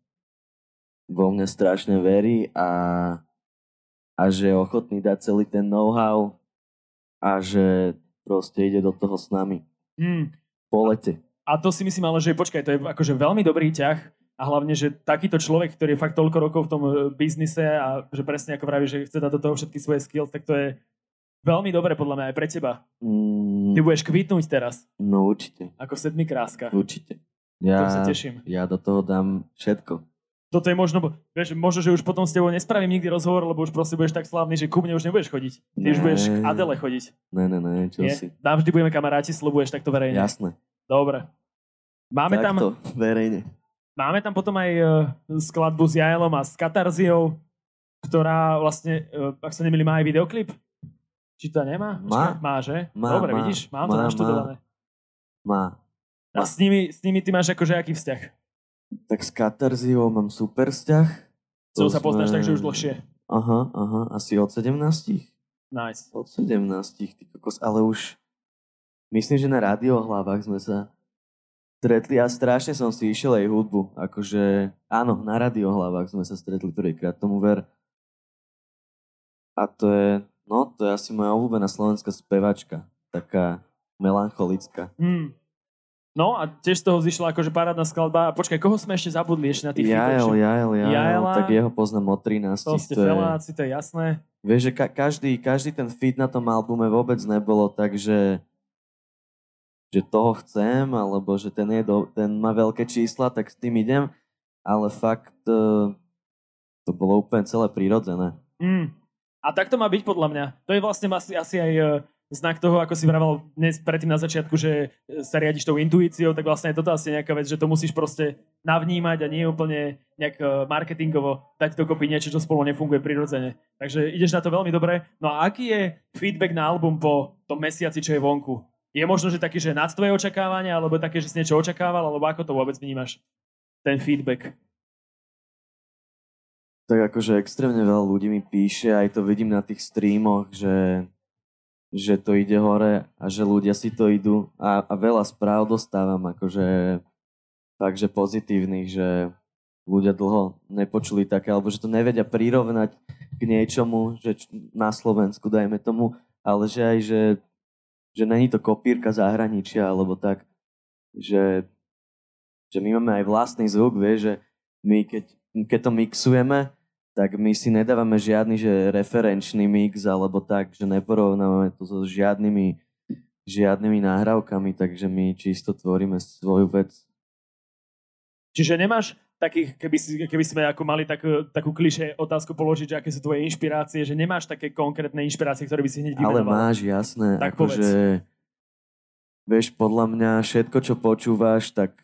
vo mne strašne verí a, a že je ochotný dať celý ten know-how a že proste ide do toho s nami Hmm. po lete. A to si myslím ale, že počkaj, to je akože veľmi dobrý ťah a hlavne, že takýto človek, ktorý je fakt toľko rokov v tom e, biznise a že presne ako vraví, že chce dať do toho všetky svoje skills, tak to je veľmi dobre podľa mňa aj pre teba. Mm, Ty budeš kvitnúť teraz, no určite, ako sedmi kráska. určite. To Ja, sa teším. ja do toho dám všetko. Toto je možno, vieš, možno, že už potom s tebou nespravím nikdy rozhovor, lebo už proste budeš tak slávny, že ku mne už nebudeš chodiť. Ty už Ne. budeš k Adele chodiť. Ne, ne, ne, čo Nie? si. Navždy budeme kamaráti, slubuješ takto verejne. Jasné. Dobre. Máme tam, Takto, verejne. máme tam potom aj uh, skladbu s Jaelom a s Katarziou, ktorá vlastne, uh, ak sa nemýlim, má aj videoklip? Či to nemá? Má. Má, že? Má, Dobre, má. vidíš? Mám to Má, naštudované. Má. A s nimi, s nimi ty máš akože aký vzťah? Tak s Katarziou mám super vzťah. To sa poznáš sme- takže už dlhšie. Aha, aha, asi od 17. Nice. Od 17, ty kokos, ale už myslím, že na radiohlavách sme sa stretli a strašne som si išiel aj hudbu. Akože, áno, na radiohlavách sme sa stretli prvýkrát, tomu ver. A to je, no, to je asi moja obľúbená slovenská spevačka. Taká melancholická. Hmm. No a tiež z toho zišla akože parádna skladba. A počkaj, koho sme ešte zabudli ešte na tých Jael? Jael, Jael, Jaela. tak jeho poznám od 13. To ste to feláci, to je jasné. vieš, že ka- každý, každý ten feed na tom albume vôbec nebolo, takže že toho chcem, alebo že ten, je do, ten má veľké čísla, tak s tým idem, ale fakt uh, to bolo úplne celé prírodzené. Mm. A tak to má byť podľa mňa. To je vlastne asi, asi aj uh, znak toho, ako si vravel dnes predtým na začiatku, že sa riadiš tou intuíciou, tak vlastne je toto asi nejaká vec, že to musíš proste navnímať a nie úplne nejak e, marketingovo dať dokopy niečo, čo spolu nefunguje prirodzene. Takže ideš na to veľmi dobre. No a aký je feedback na album po tom mesiaci, čo je vonku? Je možno, že taký, že nad tvoje očakávania, alebo také, že si niečo očakával, alebo ako to vôbec vnímaš? Ten feedback. Tak akože extrémne veľa ľudí mi píše, aj to vidím na tých streamoch, že že to ide hore a že ľudia si to idú a, a veľa správ dostávam, akože takže pozitívnych, že ľudia dlho nepočuli také, alebo že to nevedia prirovnať k niečomu, že na Slovensku dajme tomu, ale že aj, že, že není to kopírka zahraničia, alebo tak, že, že my máme aj vlastný zvuk, vie, že my keď, keď to mixujeme, tak my si nedávame žiadny že referenčný mix alebo tak, že neporovnávame to so žiadnymi, žiadnymi náhrávkami, takže my čisto tvoríme svoju vec. Čiže nemáš takých, keby, si, keby sme ako mali takú, takú kliše otázku položiť, že aké sú tvoje inšpirácie, že nemáš také konkrétne inšpirácie, ktoré by si hneď vymenoval. Ale máš, jasné. Tak akože, vieš, podľa mňa všetko, čo počúvaš, tak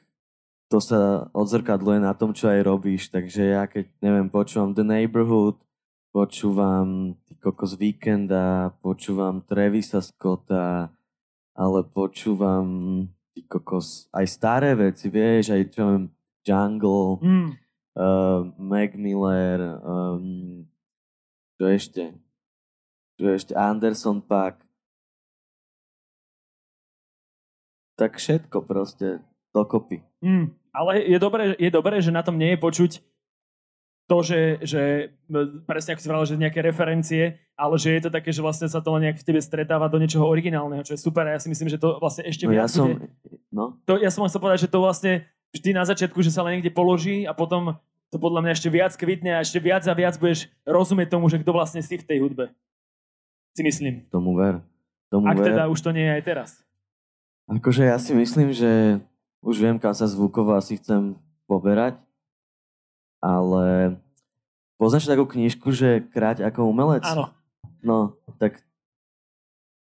to sa odzrkadluje na tom, čo aj robíš. Takže ja keď, neviem, počúvam The Neighborhood, počúvam kokos Weekenda, počúvam Travisa Scotta, ale počúvam kokos aj staré veci, vieš, aj čo viem, Jungle, mm. uh, Mac Miller, um, čo ešte? Čo ešte? Anderson Pack. Tak všetko proste dokopy. Mm, ale je dobré, je dobré, že na tom nie je počuť to, že, že presne ako si vravel, že nejaké referencie, ale že je to také, že vlastne sa to len nejak v tebe stretáva do niečoho originálneho, čo je super a ja si myslím, že to vlastne ešte no, ja som, bude... no. to, ja som chcel povedať, že to vlastne vždy na začiatku, že sa len niekde položí a potom to podľa mňa ešte viac kvitne a ešte viac a viac budeš rozumieť tomu, že kto vlastne si v tej hudbe. Si myslím. Tomu ver. Tomu Ak ver. teda už to nie je aj teraz. Akože ja si myslím, že už viem, kam sa zvukovo asi chcem poberať, ale poznáš takú knižku, že kráť ako umelec? Áno. No, tak,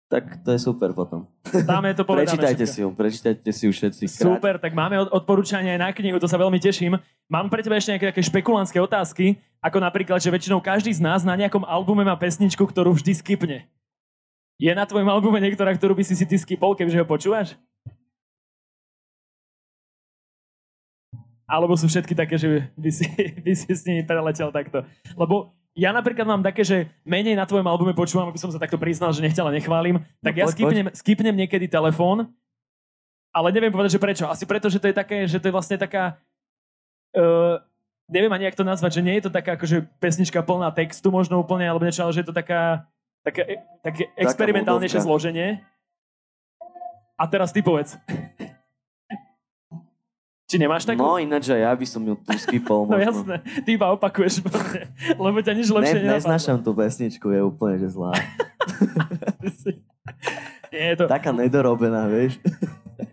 tak to je super potom. Dáme to povedané Prečítajte všetko. si ju, prečítajte si ju všetci. Kráť. Super, tak máme odporúčania aj na knihu, to sa veľmi teším. Mám pre teba ešte nejaké také špekulantské otázky, ako napríklad, že väčšinou každý z nás na nejakom albume má pesničku, ktorú vždy skipne. Je na tvojom albume niektorá, ktorú by si si ty skipol, keďže ho počúvaš? Alebo sú všetky také, že by si, by si s nimi preletel takto. Lebo ja napríklad mám také, že menej na tvojom albume počúvam, aby som sa takto priznal, že nechťa, nechválim, tak no, ja poď, skipnem, poď. skipnem niekedy telefón, ale neviem povedať, že prečo. Asi preto, že to je také, že to je vlastne taká... Uh, neviem ani, jak to nazvať, že nie je to taká akože pesnička plná textu možno úplne, alebo niečo, ale že je to taká, také, také experimentálnejšie zloženie. A teraz ty povedz. Či nemáš takú? No ináč ja by som ju tu skipol. no jasné, ty iba opakuješ, lebo ťa nič lepšie ne, Neznášam tú pesničku, je úplne že zlá. nie, je to... Taká nedorobená, vieš.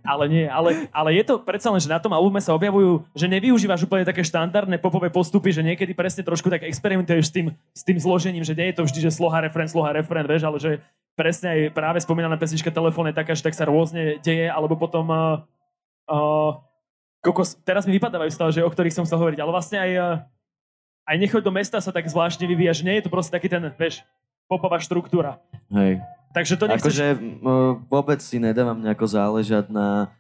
ale nie, ale, ale je to predsa len, že na tom albume sa objavujú, že nevyužívaš úplne také štandardné popové postupy, že niekedy presne trošku tak experimentuješ s tým, s tým zložením, že nie je to vždy, že sloha, refren, sloha, refren, vieš, ale že presne aj práve spomínaná pesnička telefón je taká, že tak sa rôzne deje, alebo potom uh, uh, kokos, teraz mi vypadávajú stále, že o ktorých som chcel hovoriť, ale vlastne aj, eh, aj nechoď do mesta sa tak zvláštne vyvíja, že nie je to proste taký ten, vieš, popová štruktúra. Hej. Takže to nechceš... Akože vôbec si nedávam nejako záležať na,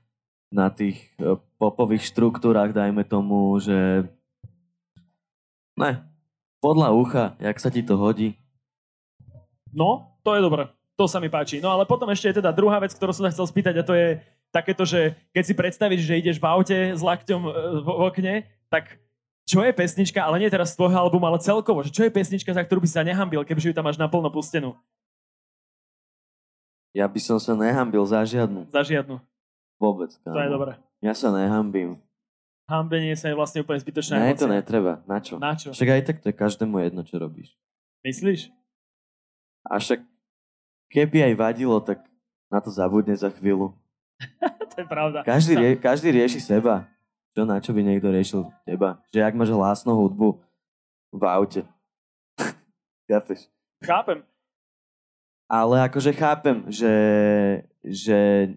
na tých eh, popových štruktúrach, dajme tomu, že ne, podľa ucha, jak sa ti to hodí. No, to je dobré. To sa mi páči. No ale potom ešte je teda druhá vec, ktorú som sa chcel spýtať a to je, takéto, že keď si predstavíš, že ideš v aute s lakťom e, v, v okne, tak čo je pesnička, ale nie teraz z tvojho albumu, ale celkovo, že čo je pesnička, za ktorú by sa nehambil, keďže ju tam máš naplno pustenú? Ja by som sa nehambil za žiadnu. Za žiadnu. Vôbec. Kámo. To je dobré. Ja sa nehambím. Hambenie sa je vlastne úplne zbytočné. Ne, to netreba. Na čo? Na čo? Však aj tak to je každému jedno, čo robíš. Myslíš? A však keby aj vadilo, tak na to zabudne za chvíľu. to je pravda. Každý, rie, každý rieši seba. Čo na čo by niekto riešil teba? Že ak máš hlasnú hudbu v aute. Chápeš? Chápem. Ale akože chápem, že, že,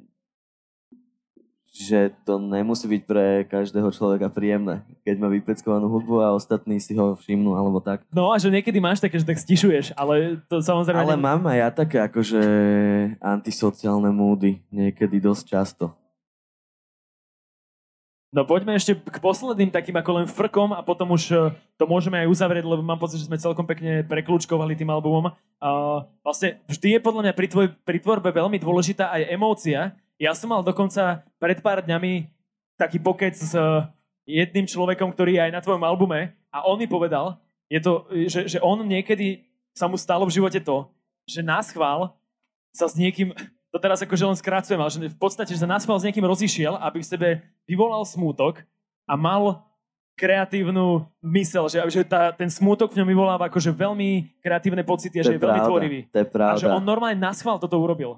že to nemusí byť pre každého človeka príjemné, keď má vypeckovanú hudbu a ostatní si ho všimnú alebo tak. No a že niekedy máš také, že tak stišuješ, ale to samozrejme... Ale nem- mám aj ja také akože antisociálne múdy, niekedy dosť často. No poďme ešte k posledným takým ako len frkom a potom už eh, to môžeme aj uzavrieť, lebo mám pocit, že sme celkom pekne preklúčkovali tým albumom. Uh, vlastne vždy je podľa mňa pri, tvoj, pri tvorbe veľmi dôležitá aj emócia. Ja som mal dokonca pred pár dňami taký pokec s eh, jedným človekom, ktorý je aj na tvojom albume a on mi povedal, je to, že, že on niekedy sa mu stalo v živote to, že nás chvál sa s niekým, to teraz akože len skracujem, ale že v podstate, že sa nás chvál s niekým rozišiel, aby v sebe vyvolal smútok a mal kreatívnu mysel, že, že tá, ten smútok v ňom vyvoláva akože veľmi kreatívne pocity a že je je veľmi pravda, tvorivý. to je A pravda. že on normálne na schvál toto urobil.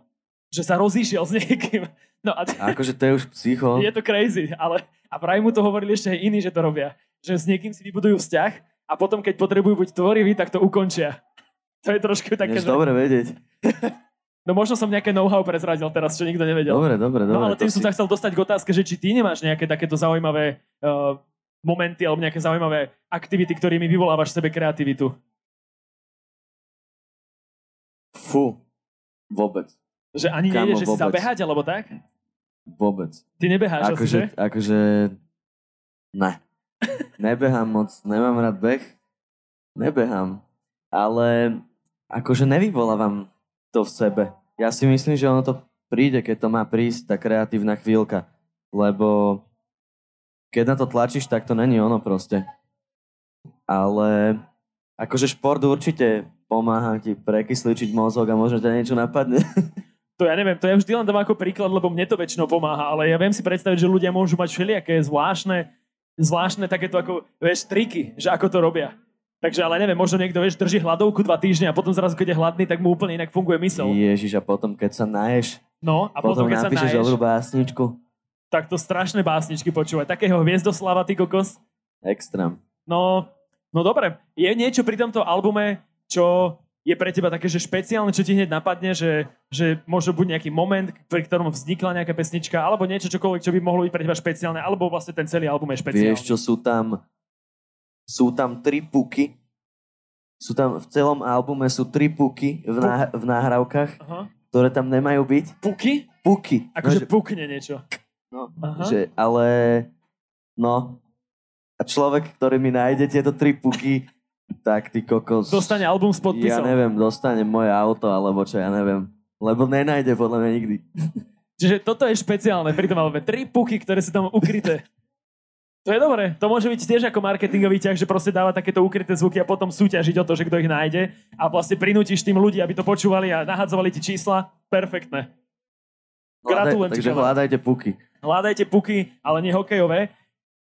Že sa rozišiel s niekým. No a Akože to je už psycho. je to crazy, ale a práve mu to hovorili ešte aj iní, že to robia. Že s niekým si vybudujú vzťah a potom, keď potrebujú byť tvoriví, tak to ukončia. To je trošku také, že... dobre vedieť. No možno som nejaké know-how prezradil teraz, čo nikto nevedel. Dobre, dobre, dobre. no ale tým som si- sa chcel dostať k otázke, že či ty nemáš nejaké takéto zaujímavé uh, momenty alebo nejaké zaujímavé aktivity, ktorými vyvolávaš v sebe kreativitu. Fú, vôbec, Že ani Kámo, nejde, že si vôbec. zabehať alebo tak? vôbec. Ty nebeháš asi, Akože, že? akože, ne. Nebehám moc, nemám rád beh. Nebehám. Ale akože nevyvolávam to v sebe. Ja si myslím, že ono to príde, keď to má prísť, tá kreatívna chvíľka. Lebo keď na to tlačíš, tak to není ono proste. Ale akože šport určite pomáha ti prekysličiť mozog a možno ťa niečo napadne. To ja neviem, to ja vždy len dám ako príklad, lebo mne to väčšinou pomáha, ale ja viem si predstaviť, že ľudia môžu mať všelijaké zvláštne, zvláštne takéto ako, vieš, triky, že ako to robia. Takže ale neviem, možno niekto, vieš, drží hladovku dva týždne a potom zrazu, keď je hladný, tak mu úplne inak funguje mysel. Ježiš, a potom keď sa naješ, No a potom, potom, keď sa napíšeš naješ, dobrú básničku. tak to strašné básničky počúvať. Takého Hviezdoslava, ty kokos. Extrém. No, no dobre. Je niečo pri tomto albume, čo je pre teba také, že špeciálne, čo ti hneď napadne, že, že možno buď nejaký moment, pri ktorom vznikla nejaká pesnička, alebo niečo čokoľvek, čo by mohlo byť pre teba špeciálne, alebo vlastne ten celý album je špeciálny. Vieš čo, sú tam, sú tam tri puky. Sú tam, v celom albume sú tri puky v, náh- v náhrávkach, Aha. ktoré tam nemajú byť. Puky? Puky. Akože no, že, pukne niečo. no, Aha. že, ale, no, a človek, ktorý mi nájde tieto tri puky, tak ty kokos... Dostane album s Ja podpisom. neviem, dostane moje auto, alebo čo, ja neviem. Lebo nenájde podľa mňa nikdy. Čiže toto je špeciálne pri tom albume. Tri puky, ktoré sú tam ukryté. To je dobré. To môže byť tiež ako marketingový ťah, že proste dáva takéto ukryté zvuky a potom súťažiť o to, že kto ich nájde a vlastne prinútiš tým ľudí, aby to počúvali a nahadzovali ti čísla. Perfektné. Gratulujem Takže hľadajte puky. Hľadajte puky, ale nie hokejové.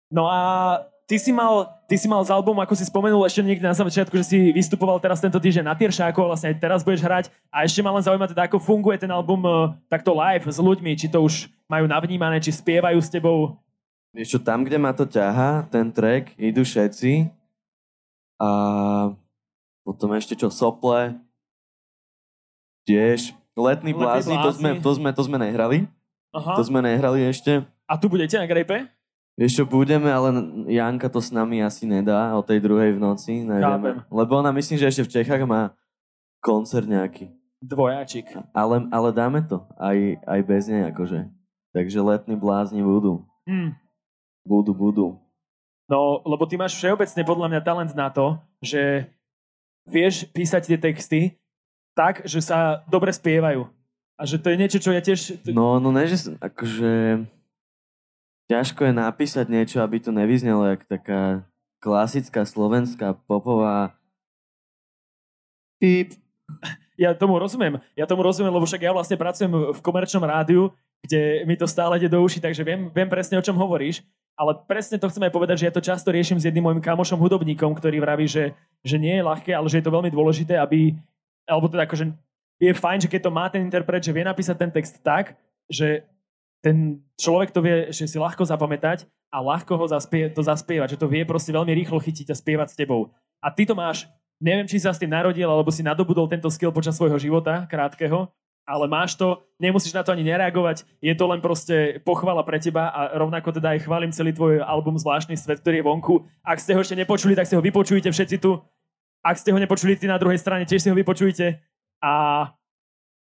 No a ty si mal, ty si mal z albumu, ako si spomenul ešte niekde na začiatku, že si vystupoval teraz tento týždeň na Tieršáku vlastne aj teraz budeš hrať. A ešte ma len zaujíma teda, ako funguje ten album eh, takto live s ľuďmi, či to už majú navnímané, či spievajú s tebou. Vieš čo, tam, kde ma to ťaha, ten track, idú všetci. A potom ešte čo, sople. Tiež. Letný Letní blázni, to sme, to, sme, to sme nehrali. Aha. To sme nehrali ešte. A tu budete na Grape? Vieš čo, budeme, ale Janka to s nami asi nedá o tej druhej v noci, Chápem. nevieme. Lebo ona myslím, že ešte v Čechách má koncert nejaký. Dvojáčik. Ale, ale dáme to, aj, aj bez nej akože. Takže letní blázni budú. Hm. Budú, budú. No, lebo ty máš všeobecne podľa mňa talent na to, že vieš písať tie texty tak, že sa dobre spievajú. A že to je niečo, čo ja tiež... No, no ne, že akože ťažko je napísať niečo, aby to nevyznelo jak taká klasická slovenská popová píp. Ja tomu rozumiem. Ja tomu rozumiem, lebo však ja vlastne pracujem v komerčnom rádiu, kde mi to stále ide do uší, takže viem, viem presne, o čom hovoríš. Ale presne to chcem aj povedať, že ja to často riešim s jedným môjim kamošom hudobníkom, ktorý vraví, že, že nie je ľahké, ale že je to veľmi dôležité, aby... Alebo teda akože je fajn, že keď to má ten interpret, že vie napísať ten text tak, že ten človek to vie že si ľahko zapamätať a ľahko ho zaspie, to zaspievať, že to vie proste veľmi rýchlo chytiť a spievať s tebou. A ty to máš, neviem, či sa s tým narodil, alebo si nadobudol tento skill počas svojho života, krátkeho, ale máš to, nemusíš na to ani nereagovať, je to len proste pochvala pre teba a rovnako teda aj chválim celý tvoj album Zvláštny svet, ktorý je vonku. Ak ste ho ešte nepočuli, tak si ho vypočujte všetci tu. Ak ste ho nepočuli, ty na druhej strane tiež si ho vypočujte. A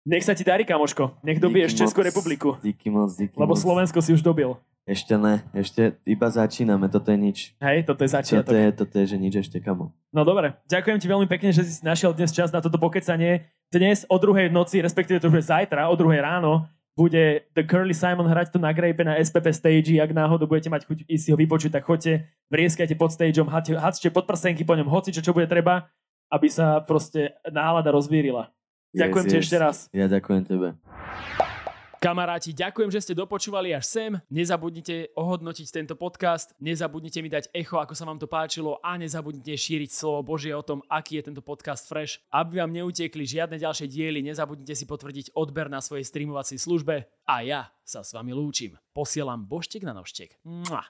nech sa ti darí, kamoško. Nech dobiješ Díky Českú moc, republiku. Díky moc, díky Lebo moc. Slovensko si už dobil. Ešte ne, ešte iba začíname, toto je nič. Hej, toto je Toto začiatok. je, toto je, že nič ešte kamo. No dobre, ďakujem ti veľmi pekne, že si našiel dnes čas na toto pokecanie. Dnes o druhej noci, respektíve to už je zajtra, o druhej ráno, bude The Curly Simon hrať tu na Grape na SPP stage. Ak náhodou budete mať chuť ísť si ho vypočuť, tak choďte, vrieskajte pod stageom, hadzte pod prsenky po ňom, hoci čo, čo bude treba, aby sa proste nálada rozvírila. Ďakujem Yes, ti yes. ešte raz. Ja ďakujem tebe. Kamaráti, ďakujem, že ste dopočúvali až sem. Nezabudnite ohodnotiť tento podcast, nezabudnite mi dať echo, ako sa vám to páčilo a nezabudnite šíriť slovo Božie o tom, aký je tento podcast fresh. Aby vám neutekli žiadne ďalšie diely, nezabudnite si potvrdiť odber na svojej streamovacej službe a ja sa s vami lúčim. Posielam boštek na nožtek. Mua.